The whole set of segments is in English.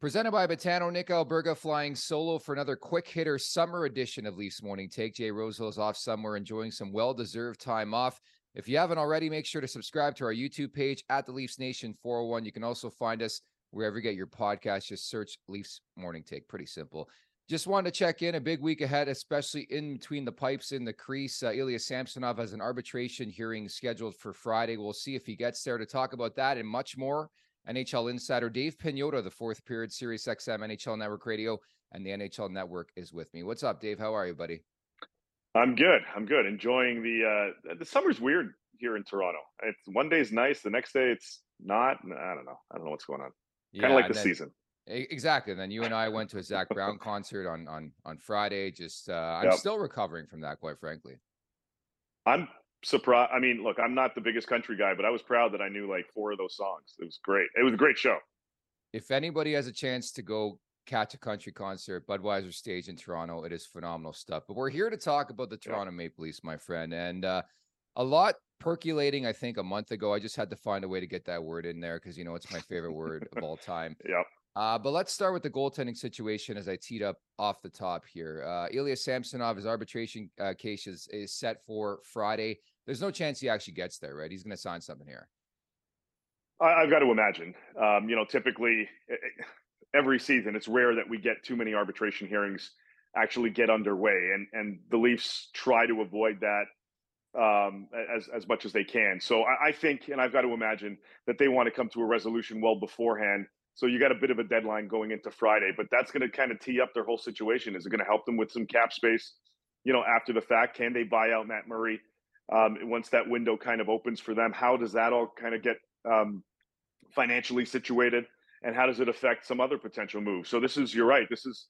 Presented by Betano, Nick Alberga flying solo for another quick hitter summer edition of Leafs Morning Take. Jay Rosehill's off somewhere enjoying some well deserved time off. If you haven't already, make sure to subscribe to our YouTube page at the Leafs Nation 401. You can also find us wherever you get your podcast. Just search Leafs Morning Take. Pretty simple. Just wanted to check in a big week ahead, especially in between the pipes in the crease. Uh, Ilya Samsonov has an arbitration hearing scheduled for Friday. We'll see if he gets there to talk about that and much more. NHL insider Dave Pagnotta, the fourth period Sirius XM NHL Network Radio and the NHL Network is with me. What's up, Dave? How are you, buddy? I'm good. I'm good. Enjoying the uh the summer's weird here in Toronto. It's one day's nice, the next day it's not. I don't know. I don't know what's going on. Yeah, kind of like the then- season. Exactly. And then you and I went to a Zac Brown concert on on on Friday. Just uh, I'm Yep. still recovering from that, quite frankly. I'm surprised. I mean, look, I'm not the biggest country guy, but I was proud that I knew like four of those songs. It was great. It was a great show. If anybody has a chance to go catch a country concert, Budweiser stage in Toronto, it is phenomenal stuff. But we're here to talk about the Yeah. Toronto Maple Leafs, my friend, and uh, a lot percolating. I think a month ago, I just had to find a way to get that word in there because you know it's my favorite word of all time. Yep. Uh, but let's start with the goaltending situation as I teed up off the top here. Uh, Ilya Samsonov, his arbitration uh, case is, is set for Friday. There's no chance he actually gets there, right? He's going to sign something here. I, I've got to imagine. Um, you know, typically every season, it's rare that we get too many arbitration hearings actually get underway, and and the Leafs try to avoid that um, as as much as they can. So I, I think, and I've got to imagine that they want to come to a resolution well beforehand. So you got a bit of a deadline going into Friday, but that's going to kind of tee up their whole situation. Is it going to help them with some cap space? You know, after the fact, can they buy out Matt Murray um, once that window kind of opens for them? How does that all kind of get um, financially situated, and how does it affect some other potential moves? So this is, you're right. This is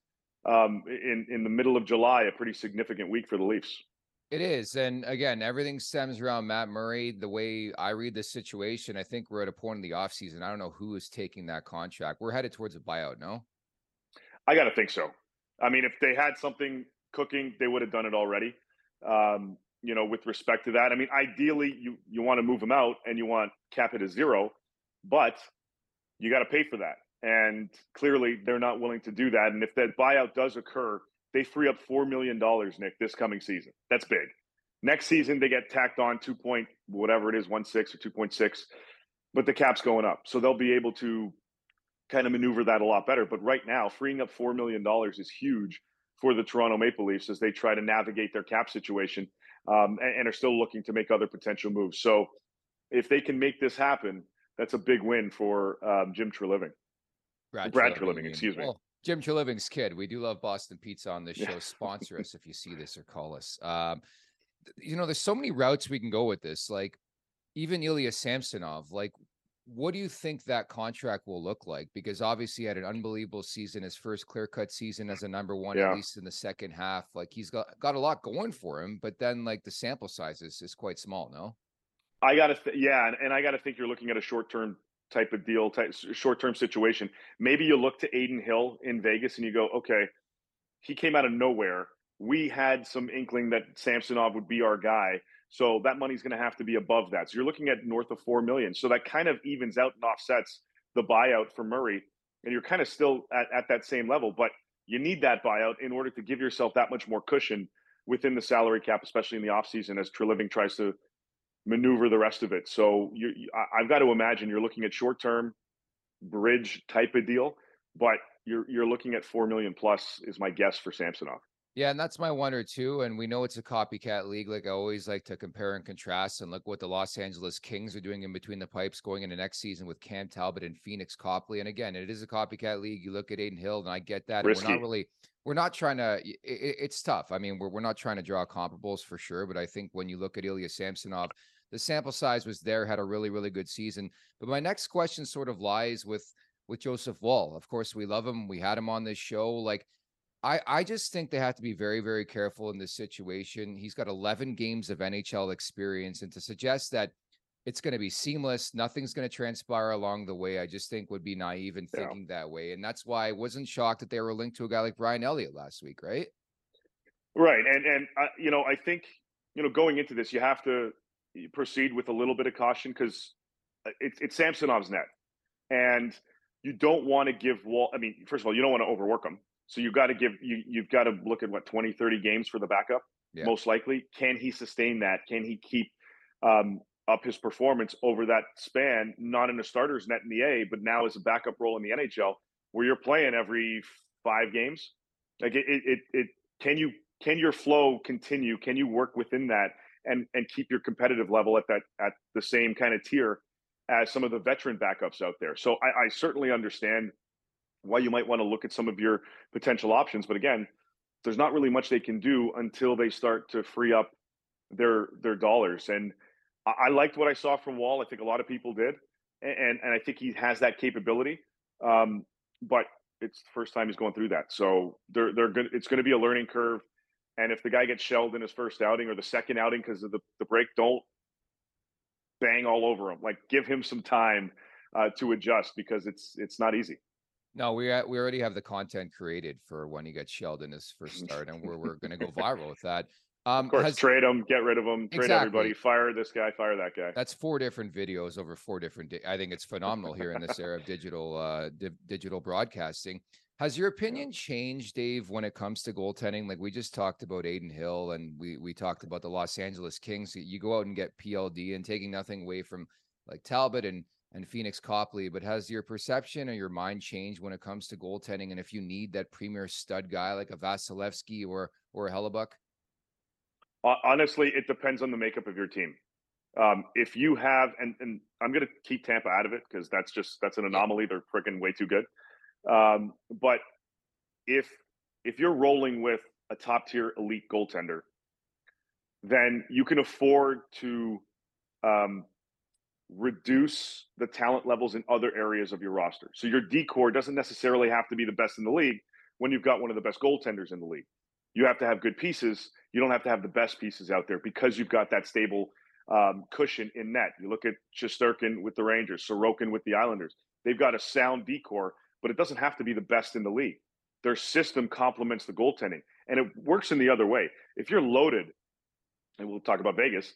um, in in the middle of July, a pretty significant week for the Leafs. It is. And again, everything stems around Matt Murray. The way I read this situation, I think we're at a point in the offseason. I don't know who is taking that contract. We're headed towards a buyout, no? I got to think so. I mean, if they had something cooking, they would have done it already. Um, you know, with respect to that, I mean, ideally, you you want to move them out and you want cap it as zero, but you got to pay for that. And clearly, they're not willing to do that. And if that buyout does occur, they free up four million dollars, Nick, this coming season. That's big. Next season, they get tacked on two point whatever it is, one six or two point six, but the cap's going up, so they'll be able to kind of maneuver that a lot better. But right now, freeing up four million dollars is huge for the Toronto Maple Leafs as they try to navigate their cap situation um, and, and are still looking to make other potential moves. So if they can make this happen, that's a big win for um, Jim Treliving. Brad Treliving, Treliving, excuse me. Well, Jim Treliving's kid. We do love Boston Pizza on this show. Sponsor us if you see this or call us. Um, you know, there's so many routes we can go with this. Like even Ilya Samsonov, like what do you think that contract will look like? Because obviously he had an unbelievable season, his first clear cut season as a number one, yeah. at least in the second half. Like he's got got a lot going for him, but then like the sample size is, is quite small, no? I gotta th- yeah, and, and I gotta think you're looking at a short term type of deal, type short term situation. Maybe you look to Adin Hill in Vegas and you go, okay, he came out of nowhere. We had some inkling that Samsonov would be our guy. So that money's going to have to be above that. So you're looking at north of four million. So that kind of evens out and offsets the buyout for Murray, and you're kind of still at, at that same level. But you need that buyout in order to give yourself that much more cushion within the salary cap, especially in the offseason as Treliving tries to maneuver the rest of it. So you, I've got to imagine you're looking at short term bridge type of deal, but you're you're looking at four million plus is my guess for Samsonov. Yeah, and that's my wonder too. And we know it's a copycat league. Like I always like to compare and contrast and look what the Los Angeles Kings are doing in between the pipes going into next season with Cam Talbot and Pheonix Copley. And again, it is a copycat league. You look at Adin Hill, and I get that. we're not really, we're not trying to. It, it's tough. I mean, we're we're not trying to draw comparables for sure. But I think when you look at Ilya Samsonov, the sample size was there, had a really really good season. But my next question sort of lies with with Joseph Woll. Of course, we love him. We had him on this show. Like I, I just think they have to be very, very careful in this situation. He's got 11 games of NHL experience, and to suggest that it's going to be seamless, nothing's going to transpire along the way, I just think would be naive in thinking yeah. that way. And that's why I wasn't shocked that they were linked to a guy like Brian Elliott last week, right? Right, and and uh, you know, I think you know, going into this, you have to proceed with a little bit of caution because uh, it's it's Samsonov's net, and you don't want to give Woll. I mean, first of all, you don't want to overwork him so you've got to give you you've got to look at what 20, 30 games for the backup. Yeah. Most likely, can he sustain that? Can he keep um, up his performance over that span? Not in a starter's net in the A, but now as a backup role in the NHL, where you're playing every five games. Like it, it, it, it can you can your flow continue? Can you work within that and and keep your competitive level at that at the same kind of tier as some of the veteran backups out there? So I, I certainly understand why you might want to look at some of your potential options. But again, there's not really much they can do until they start to free up their their dollars. And I, liked what I saw from Woll. I think a lot of people did, and and I think he has that capability. Um, but it's the first time he's going through that, so they're they're good. It's going to be a learning curve. And if the guy gets shelled in his first outing or the second outing because of the, the break, don't bang all over him. Like give him some time uh, to adjust because it's it's not easy. No, we we already have the content created for when he gets shelled in his first start, and we're we're going to go viral with that. Um, of course, has, trade him, get rid of him, trade exactly. everybody, fire this guy, fire that guy. That's four different videos over four different. Di- I think it's phenomenal here in this era of digital uh, di- digital broadcasting. Has your opinion changed, Dave, when it comes to goaltending? Like we just talked about Adin Hill, and we we talked about the Los Angeles Kings. You go out and get PLD, and taking nothing away from like Talbot and and Pheonix Copley, but has your perception or your mind changed when it comes to goaltending? And if you need that premier stud guy like a Vasilevskiy or or a Hellebuyck? Honestly, it depends on the makeup of your team. Um, if you have, and, and I'm going to keep Tampa out of it because that's just that's an anomaly. They're freaking way too good. Um, but if if you're rolling with a top tier elite goaltender, then you can afford to um, reduce the talent levels in other areas of your roster. So your D corps doesn't necessarily have to be the best in the league when you've got one of the best goaltenders in the league. You have to have good pieces. You don't have to have the best pieces out there because you've got that stable um, cushion in net. You look at Shesterkin with the Rangers, Sorokin with the Islanders. They've got a sound D corps, but it doesn't have to be the best in the league. Their system complements the goaltending, and it works in the other way. If you're loaded, and we'll talk about Vegas,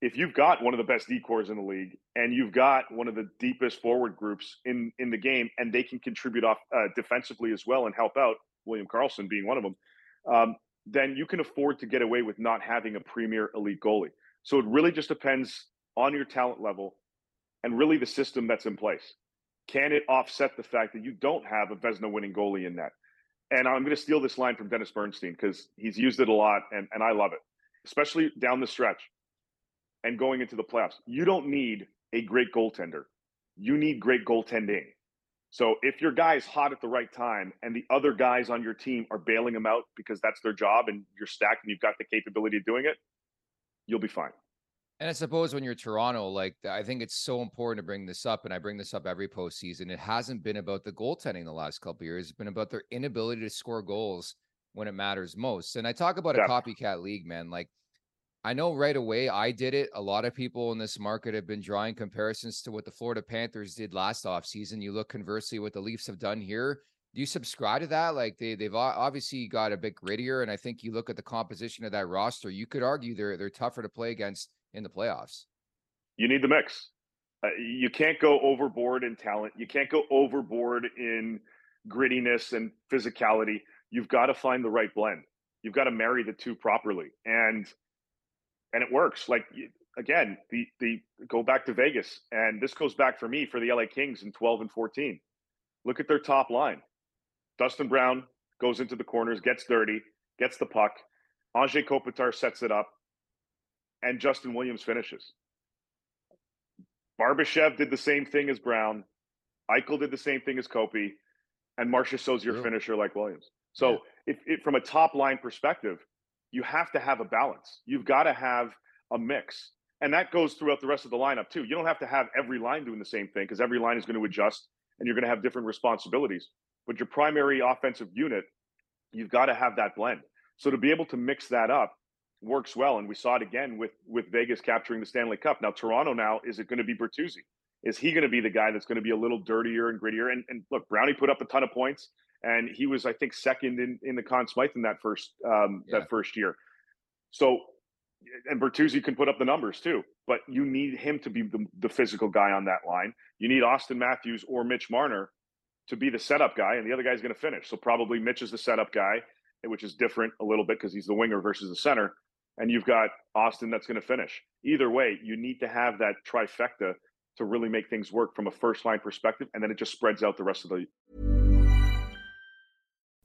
if you've got one of the best D corps in the league and you've got one of the deepest forward groups in in the game and they can contribute off uh, defensively as well and help out William Karlsson being one of them um, then you can afford to get away with not having a premier elite goalie. So it really just depends on your talent level and really the system that's in place. Can it offset the fact that you don't have a Vezina winning goalie in net? And i'm going to steal this line from dennis bernstein because he's used it a lot and, and i love it especially down the stretch and going into the playoffs. You don't need a great goaltender. You need great goaltending. So if your guy is hot at the right time and the other guys on your team are bailing him out because that's their job and you're stacked and you've got the capability of doing it, you'll be fine. And I suppose when you're Toronto, like I think it's so important to bring this up, and I bring this up every postseason. It hasn't been about the goaltending the last couple years; it's been about their inability to score goals when it matters most. And I talk about a copycat league, man. Like I know right away I did it. A lot of people in this market have been drawing comparisons to what the Florida Panthers did last offseason. You look conversely what the Leafs have done here. Do you subscribe to that? Like they they've obviously got a bit grittier, and I think you look at the composition of that roster. You could argue they're they're tougher to play against in the playoffs. You need the mix. Uh, you can't go overboard in talent. You can't go overboard in grittiness and physicality. You've got to find the right blend. You've got to marry the two properly, and and it works. Like again, the the go back to Vegas, and this goes back for me for the LA Kings in 12 and 14. Look at their top line. Dustin Brown goes into the corners, gets dirty, gets the puck. Anze Kopitar sets it up and Justin Williams finishes. Barbashev did the same thing as Brown. Eichel did the same thing as Kopi, and Marchessault's your finisher like Williams. So, yeah. if, if, from a top line perspective, you have to have a balance. You've got to have a mix, and that goes throughout the rest of the lineup too. You don't have to have every line doing the same thing because every line is going to adjust, and you're going to have different responsibilities. But your primary offensive unit, you've got to have that blend. So to be able to mix that up works well, and we saw it again with with Vegas capturing the Stanley Cup. Now Toronto now is it going to be Bertuzzi? Is he going to be the guy that's going to be a little dirtier and grittier? And, and look, Brownie put up a ton of points, and he was I think second in in the Conn Smythe in that first um, yeah. that first year. So, and Bertuzzi can put up the numbers too, but you need him to be the, the physical guy on that line. You need Auston Matthews or Mitch Marner to be the setup guy, and the other guy's going to finish. So probably Mitch is the setup guy, which is different a little bit because he's the winger versus the center and you've got Auston that's going to finish. Either way, you need to have that trifecta to really make things work from a first line perspective, and then it just spreads out the rest of the.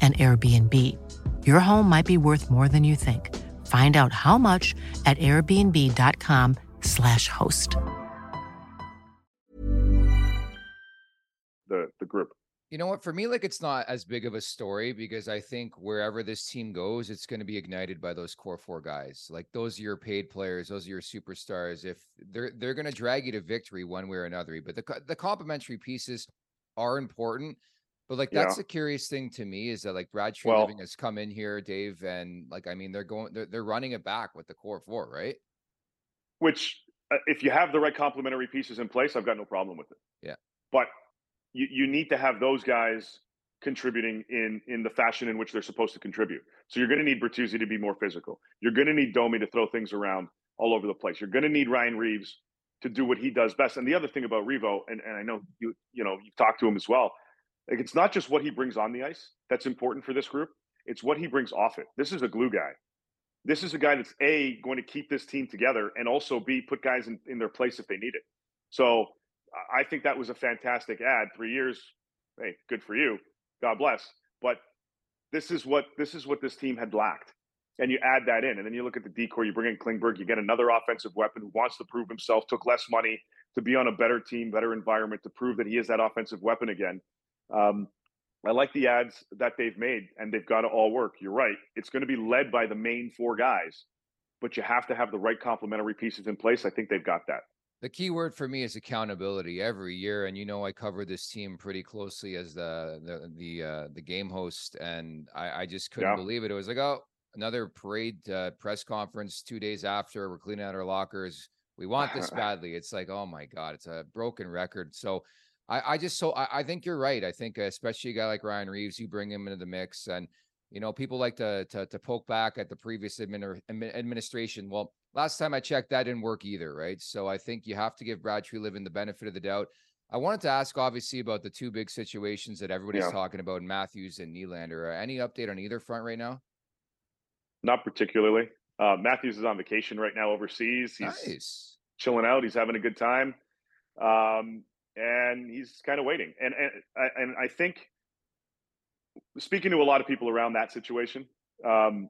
an Airbnb. Your home might be worth more than you think. Find out how much at airbnb.com/slash host. The the group. You know what? For me, like it's not as big of a story because I think wherever this team goes, it's going to be ignited by those core four guys. Like those are your paid players, those are your superstars. If they're they're going to drag you to victory one way or another. But the the complementary pieces are important. But like that's yeah. the curious thing to me is that like Brad well, Living has come in here, Dave, and like I mean they're going they're, they're running it back with the core four, right? Which uh, if you have the right complementary pieces in place, I've got no problem with it. Yeah. But you, you need to have those guys contributing in in the fashion in which they're supposed to contribute. So you're going to need Bertuzzi to be more physical. You're going to need Domi to throw things around all over the place. You're going to need Ryan Reaves to do what he does best. And the other thing about Revo, and, and I know you you know you've talked to him as well like it's not just what he brings on the ice that's important for this group. It's what he brings off it. This is a glue guy. This is a guy that's a going to keep this team together and also b put guys in, in their place if they need it. So I think that was a fantastic add. Three years, hey, good for you. God bless. But this is what this is what this team had lacked. And you add that in, and then you look at the D corps. You bring in Klingberg. You get another offensive weapon who wants to prove himself. Took less money to be on a better team, better environment to prove that he is that offensive weapon again. Um, I like the adds that they've made, and they've got to all work. You're right. It's going to be led by the main four guys, but you have to have the right complementary pieces in place. I think they've got that. The key word for me is accountability every year, and you know I cover this team pretty closely as the the the uh, the game host, and I, I just couldn't Yeah. believe it. It was like, oh, another parade uh, press conference two days after we're cleaning out our lockers. We want this badly. It's like, oh my god, it's a broken record. So I, I just so I, I think you're right. I think especially a guy like Ryan Reaves, you bring him into the mix, and you know people like to to, to poke back at the previous admin, admin- administration. Well, last time I checked, that didn't work either, right? So I think you have to give Brad Treliving the benefit of the doubt. I wanted to ask, obviously, about the two big situations that everybody's Yeah. talking about, Matthews and Nylander. Uh, Any update on either front right now? Not particularly. Uh, Matthews is on vacation right now overseas. He's nice. chilling out. He's having a good time, um, and he's kind of waiting. And and I- and I think speaking to a lot of people around that situation, um,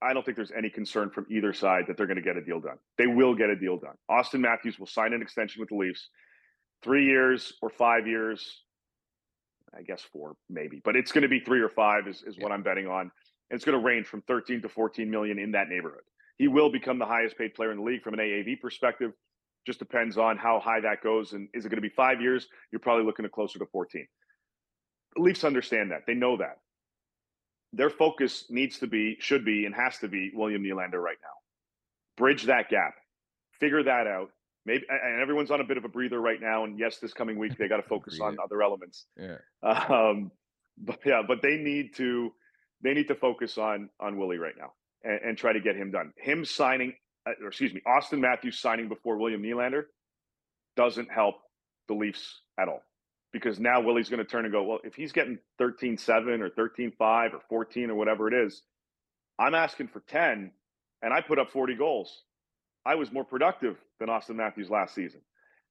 I don't think there's any concern from either side that they're going to get a deal done. They will get a deal done. Auston Matthews will sign an extension with the Leafs, three years or five years. I guess four, maybe, but it's going to be three or five is, is what I'm betting on. And it's going to range from 13 to 14 million in that neighborhood. He will become the highest paid player in the league from an AAV perspective. Just depends on how high that goes. And is it going to be five years? You're probably looking at closer to 14. The Leafs understand that. They know that. Their focus needs to be, should be, and has to be William Nylander right now. Bridge that gap. Figure that out. Maybe and everyone's on a bit of a breather right now. And yes, this coming week they got to focus on other elements. Yeah. Um, but yeah, but they need to they need to focus on on Willie right now and, and try to get him done. Him signing, Uh, or excuse me, Auston Matthews signing before William Nylander doesn't help the Leafs at all because now Willie's going to turn and go, well, if he's getting 13-7 or 13-5 or 14 or whatever it is, I'm asking for 10 and I put up 40 goals. I was more productive than Auston Matthews last season.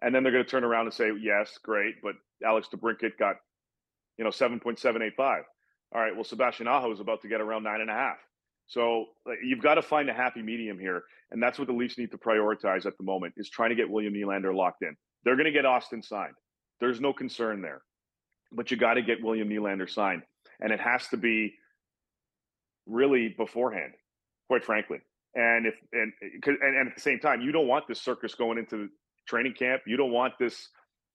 And then they're going to turn around and say, yes, great, but Alex DeBrincat got, you know, 7.785. All right, well, Sebastian Aho is about to get around nine and a half. So like, you've got to find a happy medium here. And that's what the Leafs need to prioritize at the moment is trying to get William Nylander locked in. They're going to get Auston signed. There's no concern there. But you got to get William Nylander signed. And it has to be really beforehand, quite frankly. And if and, and and at the same time, you don't want this circus going into training camp. You don't want this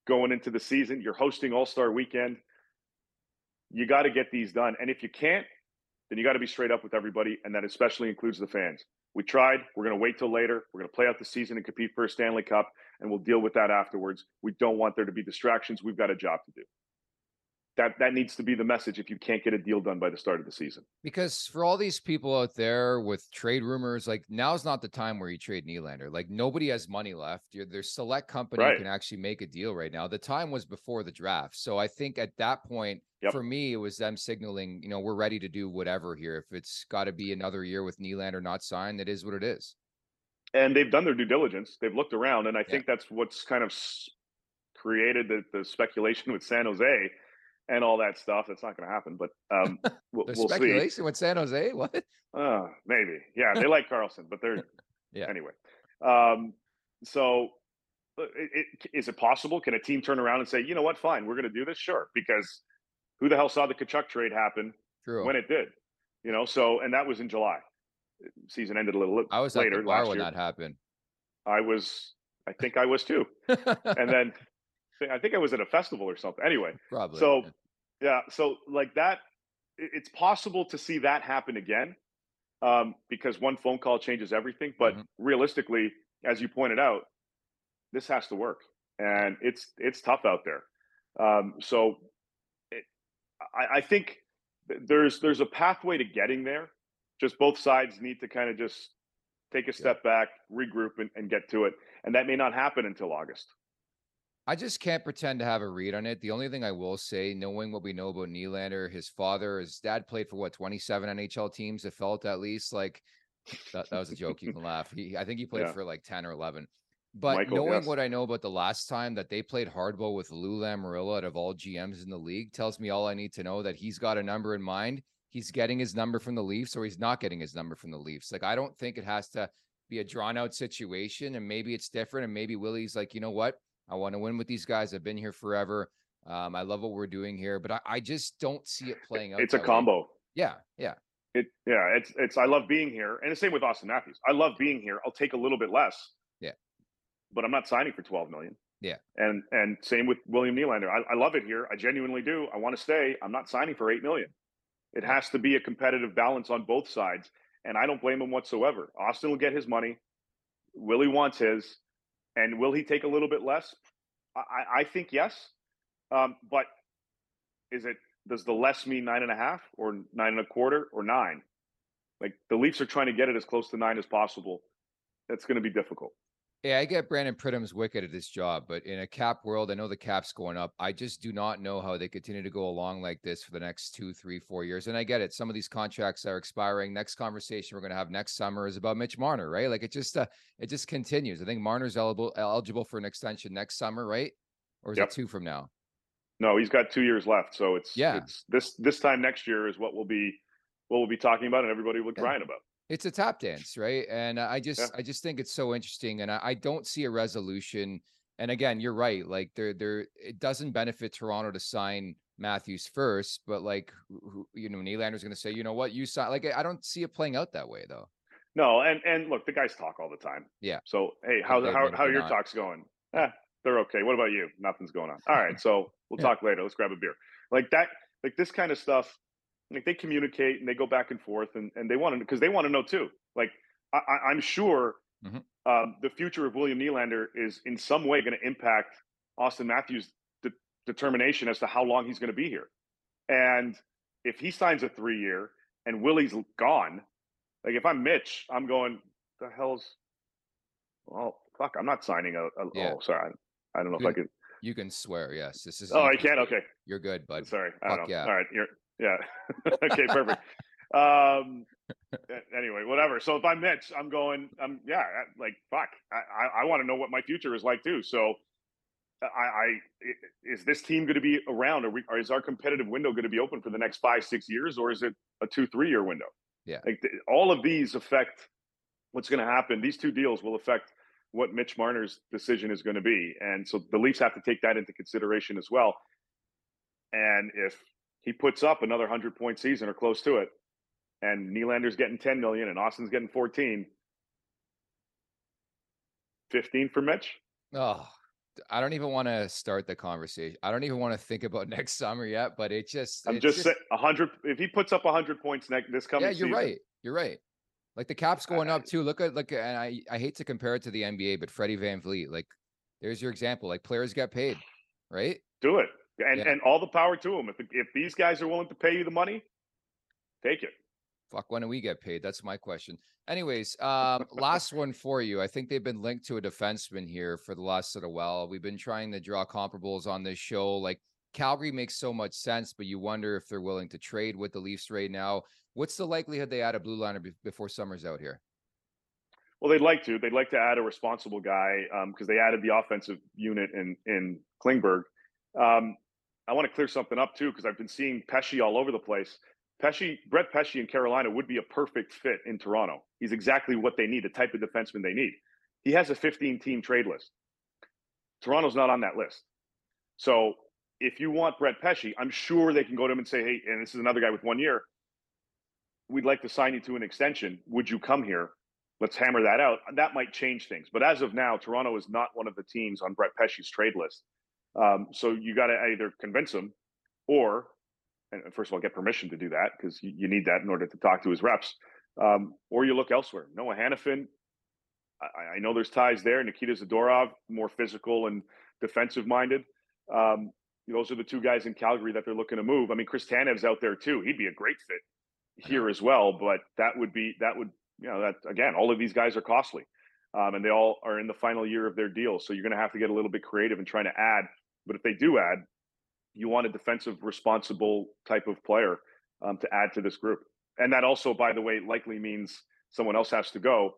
going into the season. You're hosting All Star Weekend. You got to get these done. And if you can't, then you got to be straight up with everybody, and that especially includes the fans. We tried. We're going to wait till later. We're going to play out the season and compete for a Stanley Cup, and we'll deal with that afterwards. We don't want there to be distractions. We've got a job to do. That that needs to be the message if you can't get a deal done by the start of the season. Because for all these people out there with trade rumors, like now's not the time where you trade Nylander. Like nobody has money left. You're, there's select company Right. can actually make a deal right now. The time was before the draft. So I think at that point, Yep. for me, it was them signaling, you know, we're ready to do whatever here. If it's got to be another year with Nylander not signed, that is what it is. and they've done their due diligence. They've looked around, and I Yeah. think that's what's kind of created the, the speculation with San Jose and all that stuff. That's not going to happen, but um, we'll, we'll see. speculation with San Jose. What? Uh, maybe, yeah, they like Karlsson, but they're Yeah. anyway. Um, so, uh, it, it, is it possible? Can a team turn around and say, you know what, fine, we're going to do this? Sure, because who the hell saw the Tkachuk trade happen True. when it did? You know, so and that was in July. Season ended a little I was later at the bar last when year. that happened. I was, I think I was too. and then I think I was at a festival or something. Anyway, Probably. so yeah. yeah, so like that, it's possible to see that happen again um, because one phone call changes everything. But Mhm. realistically, as you pointed out, this has to work, and it's it's tough out there. Um, so it, I, I think there's there's a pathway to getting there. Just both sides need to kind of just take a step back, regroup, and, and get to it. And that may not happen until August. I just can't pretend to have a read on it. The only thing I will say, knowing what we know about Nylander, his father, his dad played for what 27 NHL teams. It felt at least like that, that was a joke. You can laugh. He, I think he played Yeah. for like 10 or 11. But Michael, knowing yes. what I know about the last time that they played hardball with Lou Lamoriello out of all GMs in the league tells me all I need to know that he's got a number in mind. He's getting his number from the Leafs or he's not getting his number from the Leafs. Like I don't think it has to be a drawn out situation and maybe it's different and maybe Willie's like, you know what? I want to win with these guys. I've been here forever. Um, I love what we're doing here, but I, I just don't see it playing out. It's a way. combo. Yeah, yeah. It yeah, it's it's I love being here. And the same with Auston Matthews. I love being here. I'll take a little bit less. Yeah. But I'm not signing for 12 million. Yeah. And and same with William Nylander. I, I love it here. I genuinely do. I want to stay. I'm not signing for eight million. It has to be a competitive balance on both sides. And I don't blame him whatsoever. Auston will get his money. Willie wants his. And will he take a little bit less? I, I- think yes. Um, but is it does the less mean nine and a half or nine and a quarter or nine? Like the Leafs are trying to get it as close to nine as possible. That's going to be difficult. Yeah, I get Brandon Pridham's wicked at his job, but in a cap world, I know the cap's going up. I just do not know how they continue to go along like this for the next two, three, four years. And I get it. Some of these contracts are expiring. Next conversation we're going to have next summer is about Mitch Marner, right? Like it just, uh, it just continues. I think Marner's eligible eligible for an extension next summer, right? Or is Yep. it two from now? No, he's got two years left, so it's Yeah. It's this this time next year is what we'll be what we'll be talking about, and everybody will be Yeah. crying about. It's a tap dance, right? And I just, I just think it's so interesting, and I, I don't see a resolution. And again, you're right. Like there, there, it doesn't benefit Toronto to sign Matthews first, but like, who, you know, Nylander's going to say, you know what, you sign. Like, I don't see it playing out that way, though. No, and and look, the guys talk all the time. Yeah. So hey, how how how or your not. talks going? Eh, they're okay. What about you? Nothing's going on. All right, so we'll Yeah. talk later. Let's grab a beer. Like that, like this kind of stuff. Like they communicate and they go back and forth, and and they want to because they want to know too. Like I, I'm sure Mhm. um, the future of William Nylander is in some way going to impact Auston Matthews' de- determination as to how long he's going to be here. And if he signs a three year and Willie's gone, like if I'm Mitch, I'm going, the hell's well, fuck, I'm not signing a, a Yeah. oh sorry. I, I don't know if I could You can swear, yes. This is. Oh, I can? Okay. You're good, bud. Sorry. I don't know. yeah. All right, you're yeah. okay, perfect. Um anyway, whatever. So if I'm Mitch, I'm going, I'm yeah, like fuck. I I, I want to know what my future is like too. So I, I is this team going to be around? Are we? Or is our competitive window going to be open for the next five, six years, or is it a two, three year window? Yeah. Like th- all of these affect what's going to happen. These two deals will affect what Mitch Marner's decision is going to be, and so the Leafs have to take that into consideration as well. And if he puts up another hundred point season or close to it, and Nylander's getting ten million and Auston's getting 14, 15 for Mitch. Oh, I don't even want to start the conversation. I don't even want to think about next summer yet. But it just, I'm just saying, a hundred. If he puts up a hundred points next this coming yeah, you're season, right. You're right. Like the cap's going up too. Look at look and I I hate to compare it to the NBA, but Freddie VanVleet, like there's your example. Like players get paid, right? do it, and Yeah. and all the power to them. If if these guys are willing to pay you the money, take it. Fuck, when do we get paid? That's my question. Anyways, um, last one for you. I think they've been linked to a defenseman here for the last little while. We've been trying to draw comparables on this show. Like Calgary makes so much sense, but you wonder if they're willing to trade with the Leafs right now. What's the likelihood they add a blue liner be- before summer's out here? Well, they'd like to. They'd like to add a responsible guy because they added the offensive unit in in Klingberg. Um, I want to clear something up too because I've been seeing Pesce all over the place. Pesce, Brett Pesce in Carolina would be a perfect fit in Toronto. He's exactly what they need, the type of defenseman they need. He has a 15 team trade list. Toronto's not on that list. So if you want Brett Pesce, I'm sure they can go to him and say, hey, and this is another guy with one year. We'd like to sign you to an extension. Would you come here? Let's hammer that out. That might change things. But as of now, Toronto is not one of the teams on Brett Pesce's trade list. Um, so you got to either convince him or, and first of all, get permission to do that because you, you need that in order to talk to his reps, um, or you look elsewhere. Noah Hanifin, I, I know there's ties there. Nikita Zadorov, more physical and defensive minded. Um, those are the two guys in Calgary that they're looking to move. I mean, Chris Tanev's out there too. He'd be a great fit here as well, but that would be that would you know that again, all of these guys are costly, um, and they all are in the final year of their deal. So you're going to have to get a little bit creative in trying to add. But if they do add, you want a defensive, responsible type of player um, to add to this group, and that also, by the way, likely means someone else has to go.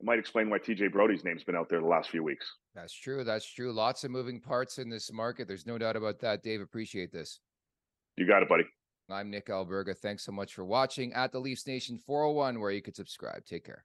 it might explain why TJ Brodie's name's been out there the last few weeks. That's true. That's true. Lots of moving parts in this market. There's no doubt about that. Dave, appreciate this. You got it, buddy. I'm Nick Alberga. Thanks so much for watching at the Leafs Nation 401, where you could subscribe. Take care.